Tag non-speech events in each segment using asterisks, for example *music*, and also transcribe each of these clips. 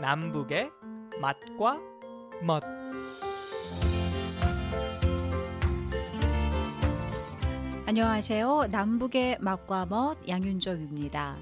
남북의 맛과 멋 안녕하세요. 남북의 맛과 멋 양윤정입니다.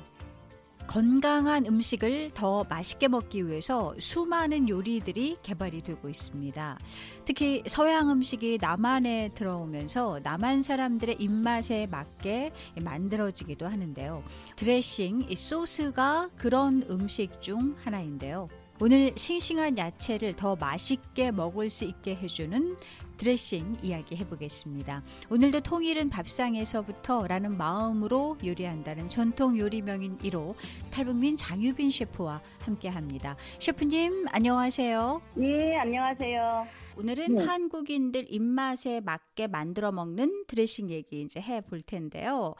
건강한 음식을 더 맛있게 먹기 위해서 수많은 요리들이 개발이 되고 있습니다. 특히 서양 음식이 남한에 들어오면서 남한 사람들의 입맛에 맞게 만들어지기도 하는데요. 드레싱, 이 소스가 그런 음식 중 하나인데요. 오늘 싱싱한 야채를 더 맛있게 먹을 수 있게 해주는 드레싱 이야기 해보겠습니다. 오늘도 통일은 밥상에서부터라는 마음으로 요리한다는 전통 요리명인 1호 탈북민 장유빈 셰프와 함께합니다. 셰프님 안녕하세요. 네, 안녕하세요. 오늘은 네. 한국인들 입맛에 맞게 만들어 먹는 드레싱 얘기 이제 해 볼 텐데요.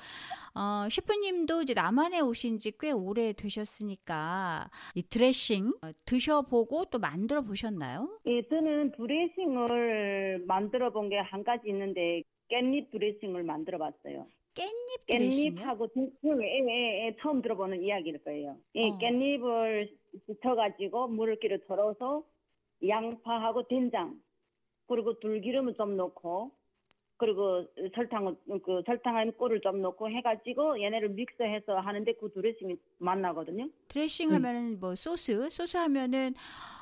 어, 셰프님도 이제 남한에 오신 지 꽤 오래 되셨으니까 이 드레싱 어, 드셔보고 또 만들어 보셨나요? 예, 저는 드레싱을 만들어 본 게 한 가지 있는데 깻잎 드레싱을 만들어 봤어요. 깻잎 드레싱요? 깻잎하고 예, 예, 예, 처음 들어보는 이야기일 거예요. 예, 어. 깻잎을 씻어가지고 물기를 덜어서 양파하고 된장 그리고 들기름을 좀 넣고 그리고 설탕을 그 설탕한 꿀을 좀 넣고 해가지고 얘네를 믹스해서 하는데 그 드레싱이 맛나거든요. 드레싱 하면은 음. 뭐 소스 소스 하면은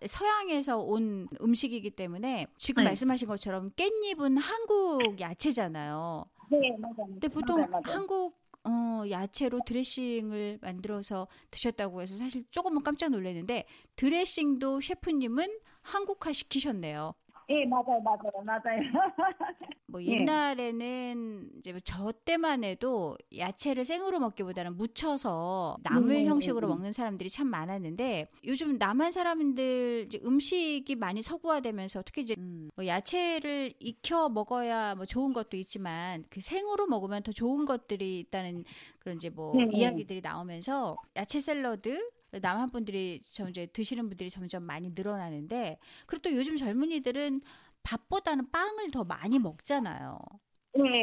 서양에서 온 음식이기 때문에 지금 네. 말씀하신 것처럼 깻잎은 한국 야채잖아요. 네 맞아요. 근데 보통 맞아요, 맞아요. 한국 어, 야채로 드레싱을 만들어서 드셨다고 해서 사실 조금은 깜짝 놀랐는데 드레싱도 셰프님은 한국화 시키셨네요. 예, 맞아요, 맞아요, 맞아요. *laughs* 뭐 예. 옛날에는 이제 뭐저 때만 해도 야채를 생으로 먹기보다는 무쳐서 나물 음, 형식으로 음, 음. 먹는 사람들이 참 많았는데 요즘 남한 사람들 음식이 많이 서구화되면서 특히 이제 음, 뭐 야채를 익혀 먹어야 뭐 좋은 것도 있지만 그 생으로 먹으면 더 좋은 것들이 있다는 그런 이제 뭐 네, 이야기들이 나오면서 야채 샐러드 남한 분들이 점 이제 드시는 분들이 점점 많이 늘어나는데 그리고 또 요즘 젊은이들은 밥보다는 빵을 더 많이 먹잖아요. 네,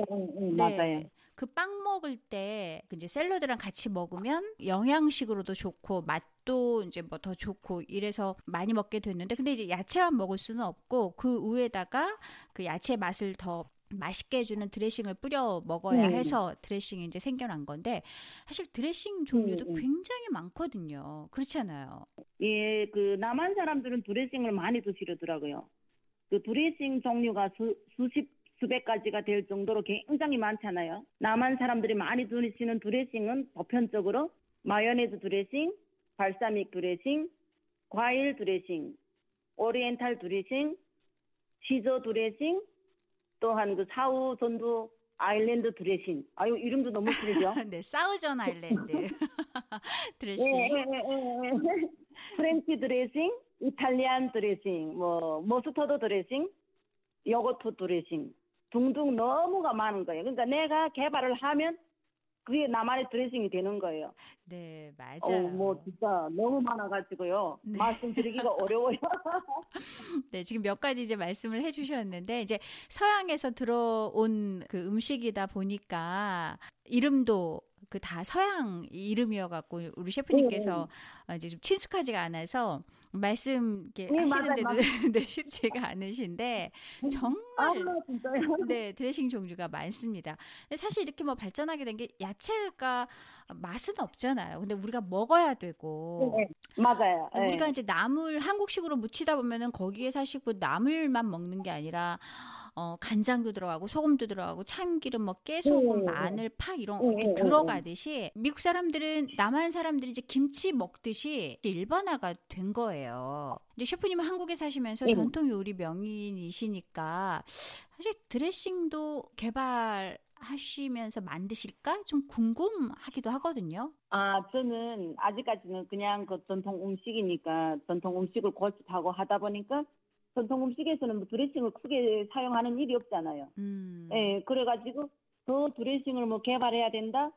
네, 맞아요. 그빵 먹을 때그 이제 샐러드랑 같이 먹으면 영양식으로도 좋고 맛도 이제 뭐 더 좋고 이래서 많이 먹게 됐는데 근데 이제 야채만 먹을 수는 없고 그 위에다가 그 야채 맛을 더 맛있게 해주는 드레싱을 뿌려 먹어야 네. 해서 드레싱이 이제 생겨난 건데 사실 드레싱 종류도 네. 굉장히 많거든요. 그렇지 않아요? 예, 그 남한 사람들은 드레싱을 많이 드시더라고요. 그 드레싱 종류가 수, 수십 수백 가지가 될 정도로 굉장히 많잖아요. 남한 사람들이 많이 드시는 드레싱은 보편적으로 마요네즈 드레싱, 발사믹 드레싱, 과일 드레싱, 오리엔탈 드레싱, 치즈 드레싱, 또한 그 사우전드 아일랜드 드레싱. 아유 이름도 너무 길죠? *laughs* 네, 사우전 아일랜드 *laughs* 드레싱. 예, 예, 예, 예. 프렌치 드레싱, 이탈리안 드레싱, 뭐 머스터드 드레싱, 요거트 드레싱 등등 너무가 많은 거예요. 그러니까 내가 개발을 하면 그게 나만의 드레싱이 되는 거예요. 네, 맞아요. 어, 뭐 진짜 너무 많아가지고요. 네. 말씀드리기가 *laughs* 어려워요. 네, 지금 몇 가지 이제 말씀을 해주셨는데 이제 서양에서 들어온 그 음식이다 보니까 이름도 그 다 서양 이름이어 갖고 우리 셰프님께서 네. 이제 좀 친숙하지가 않아서 말씀 이렇게 네, 하시는데도. *laughs* 네, 쉽지가 않으신데 정말 아, 네 드레싱 종류가 많습니다. 사실 이렇게 뭐 발전하게 된 게 야채가 맛은 없잖아요. 근데 우리가 먹어야 되고 네, 맞아요. 우리가 네. 이제 나물 한국식으로 무치다 보면은 거기에 사실 그 나물만 먹는 게 아니라 어, 간장도 들어가고 소금도 들어가고 참기름, 뭐 깨소금, 음. 마늘, 파 이런 음, 이렇게 음, 들어가듯이 미국 사람들은 남한 사람들이 이제 김치 먹듯이 일반화가 된 거예요. 이제 셰프님은 한국에 사시면서 전통 요리 명인이시니까 사실 드레싱도 개발 하시면서 만드실까 좀 궁금하기도 하거든요. 아, 저는 아직까지는 그냥 그 전통 음식이니까 전통 음식을 고집하고 하다 보니까 전통 음식에서는 뭐 드레싱을 크게 사용하는 일이 없잖아요. 음. 예, 그래가지고 더 드레싱을 뭐 개발해야 된다,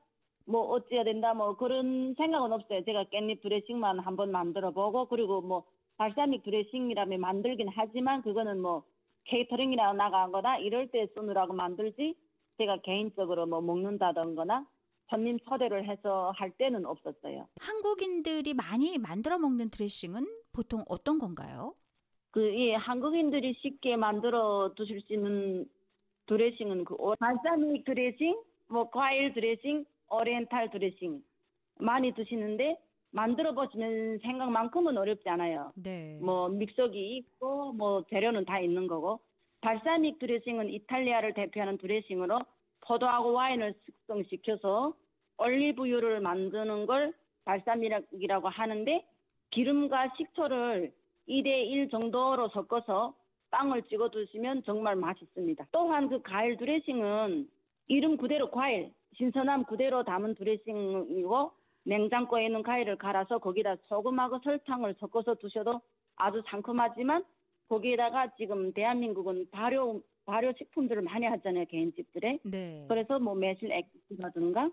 뭐 어찌해야 된다, 뭐 그런 생각은 없어요. 제가 깻잎 드레싱만 한번 만들어 보고 그리고 뭐 발사믹 드레싱이라면 만들긴 하지만 그거는 뭐 케이터링이나 나간 거나 이럴 때 쓰느라고 만들지 제가 개인적으로 뭐 먹는다던거나 손님 초대를 해서 할 때는 없었어요. 한국인들이 많이 만들어 먹는 드레싱은 보통 어떤 건가요? 그, 예, 한국인들이 쉽게 만들어 드실 수 있는 드레싱은 그 발사믹 드레싱, 뭐 과일 드레싱, 오리엔탈 드레싱 많이 드시는데 만들어 보시는 생각만큼은 어렵지 않아요. 네. 뭐 믹서기 있고 뭐 재료는 다 있는 거고 발사믹 드레싱은 이탈리아를 대표하는 드레싱으로 포도하고 와인을 숙성시켜서 올리브유를 만드는 걸 발사믹이라고 하는데 기름과 식초를 2대1 정도로 섞어서 빵을 찍어 드시면 정말 맛있습니다. 또한 그 과일 드레싱은 이름 그대로 과일, 신선함 그대로 담은 드레싱이고 냉장고에 있는 과일을 갈아서 거기다 소금하고 설탕을 섞어서 드셔도 아주 상큼하지만 거기에다가 지금 대한민국은 발효 발효 식품들을 많이 하잖아요 개인집들에. 네. 그래서 뭐 매실 액기스라든가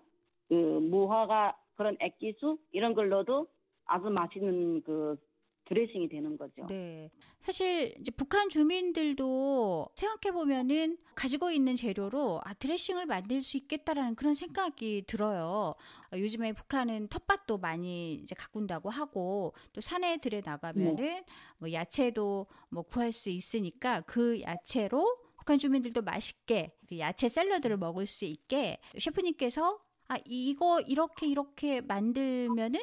그 무화과 그런 액기수 이런 걸 넣어도 아주 맛있는 그 드레싱이 되는 거죠. 네. 사실 이제 북한 주민들도 생각해 보면은 가지고 있는 재료로 아 드레싱을 만들 수 있겠다라는 그런 생각이 들어요. 어, 요즘에 북한은 텃밭도 많이 이제 가꾼다고 하고 또 산에 들에 나가면은 네. 뭐 야채도 뭐 구할 수 있으니까 그 야채로 북한 주민들도 맛있게 그 야채 샐러드를 먹을 수 있게 셰프님께서 아 이거 이렇게 이렇게 만들면은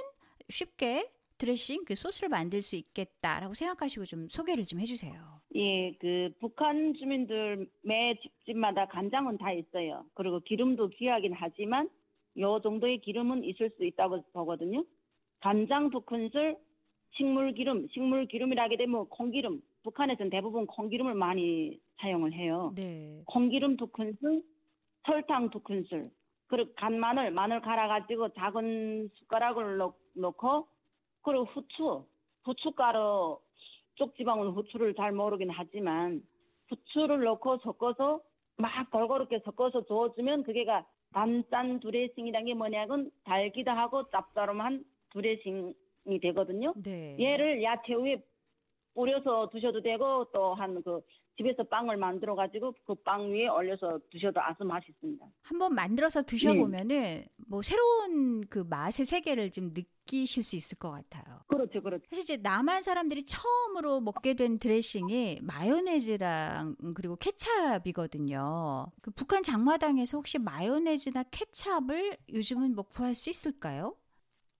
쉽게 드레싱 그 소스를 만들 수 있겠다라고 생각하시고 좀 소개를 좀 해주세요. 예, 그 북한 주민들 매 집집마다 간장은 다 있어요. 그리고 기름도 귀하긴 하지만 요 정도의 기름은 있을 수 있다고 보거든요. 간장 두 큰술, 식물 기름, 식물 기름이라게 되면 콩기름. 북한에서는 대부분 콩기름을 많이 사용을 해요. 네. 콩기름 두 큰술, 설탕 두 큰술, 그리고 간 마늘, 마늘 갈아가지고 작은 숟가락을 넣, 넣고 그리고 후추, 후춧가루, 쪽 지방은 후추를 잘 모르긴 하지만 후추를 넣고 섞어서 막 골고루게 섞어서 저어주면 그게가 단짠 드레싱이라는 게 뭐냐면 달기도 하고 짭짤한 드레싱이 되거든요. 네. 얘를 야채 위에 뿌려서 드셔도 되고 또 한 그 집에서 빵을 만들어 가지고 그 빵 위에 올려서 드셔도 아주 맛있습니다. 한번 만들어서 드셔보면은 네. 뭐 새로운 그 맛의 세계를 좀 느끼실 수 있을 것 같아요. 그렇죠, 그렇죠. 사실 이제 남한 사람들이 처음으로 먹게 된 드레싱이 마요네즈랑 그리고 케찹이거든요. 그 북한 장마당에서 혹시 마요네즈나 케찹을 요즘은 뭐 구할 수 있을까요?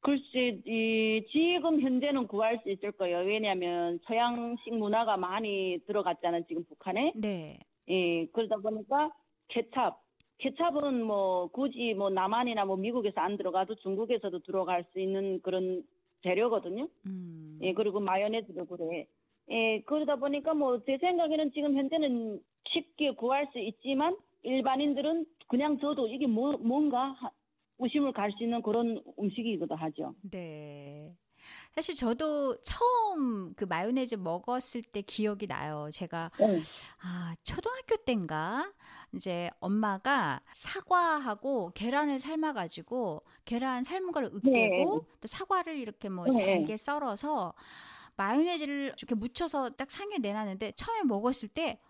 글쎄, 이, 지금 현재는 구할 수 있을 거예요. 왜냐하면 서양식 문화가 많이 들어갔잖아요, 지금 북한에. 네. 예, 그러다 보니까 케찹, 케찹은 뭐 굳이 뭐 남한이나 뭐 미국에서 안 들어가도 중국에서도 들어갈 수 있는 그런 재료거든요. 음. 예, 그리고 마요네즈도 그래. 예, 그러다 보니까 뭐 제 생각에는 지금 현재는 쉽게 구할 수 있지만 일반인들은 그냥 저도 이게 뭐, 뭔가 의심을 갈 수 있는 그런 음식이기도 하죠. 네. 사실 저도 처음 그 마요네즈 먹었을 때 기억이 나요. 제가 네. 아 초등학교 때인가 이제 엄마가 사과하고 계란을 삶아 가지고 계란 삶은 걸 으깨고 네. 또 사과를 이렇게 뭐 네. 잘게 썰어서 마요네즈를 이렇게 묻혀서 딱 상에 내놨는데 처음에 먹었을 때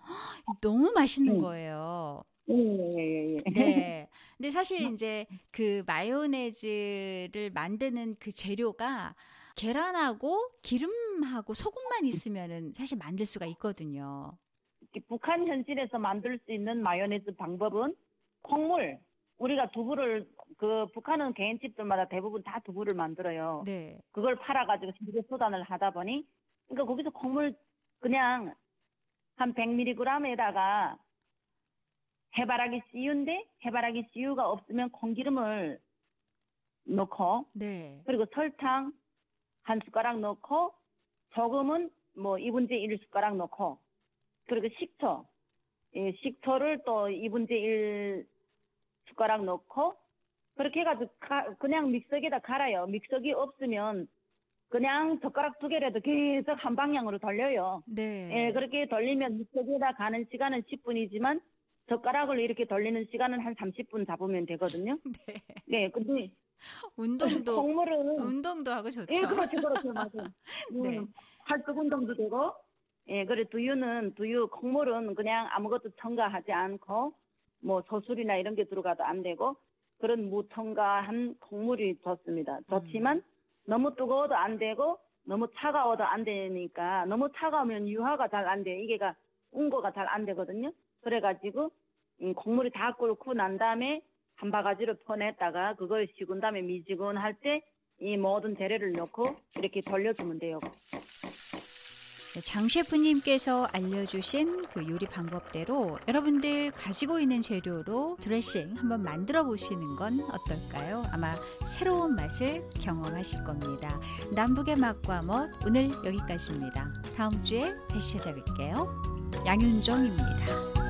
너무 맛있는 음. 거예요. 예, 예, 예. 네. 근데 사실 이제 그 마요네즈를 만드는 그 재료가 계란하고 기름하고 소금만 있으면은 사실 만들 수가 있거든요. 북한 현실에서 만들 수 있는 마요네즈 방법은 콩물 우리가 두부를 그 북한은 개인집들마다 대부분 다 두부를 만들어요. 네. 그걸 팔아가지고 집에 소단을 하다 보니 그러니까 거기서 콩물 그냥 한 100mg에다가 해바라기 씨유인데 해바라기 씨유가 없으면 콩기름을 넣고 네. 그리고 설탕 한 숟가락 넣고 소금은 뭐 2분의 1 숟가락 넣고 그리고 식초 예, 식초를 또 2분의 1 숟가락 넣고 그렇게 해가지고 가, 그냥 믹서기에다 갈아요. 믹서기 없으면 그냥 젓가락 두 개라도 계속 한 방향으로 돌려요. 네. 예, 그렇게 돌리면 믹서기에다 가는 시간은 10분이지만 젓가락을 이렇게 돌리는 시간은 한 30분 잡으면 되거든요. *laughs* 네. 네, 근데 운동도 곡물은 운동도 하고 좋죠. 예, 그렇죠, 그렇죠, 맞아요. *laughs* 네. 음, 팔뚝 운동도 되고, 예, 그래 두유는 두유 곡물은 그냥 아무것도 첨가하지 않고 뭐 소술이나 이런 게 들어가도 안 되고 그런 무첨가한 곡물이 좋습니다. 좋지만 음. 너무 뜨거워도 안 되고 너무 차가워도 안 되니까 너무 차가우면 유화가 잘 안 돼. 이게가 운거가 잘 안 되거든요. 그래가지고 음, 국물이 다 끓고 난 다음에 한 바가지로 퍼냈다가 그걸 식은 다음에 미지근 할 때 이 모든 재료를 넣고 이렇게 돌려주면 돼요. 네, 장 셰프님께서 알려주신 그 요리 방법대로 여러분들 가지고 있는 재료로 드레싱 한번 만들어 보시는 건 어떨까요? 아마 새로운 맛을 경험하실 겁니다. 남북의 맛과 멋 오늘 여기까지입니다. 다음 주에 다시 찾아뵐게요. 양윤정입니다.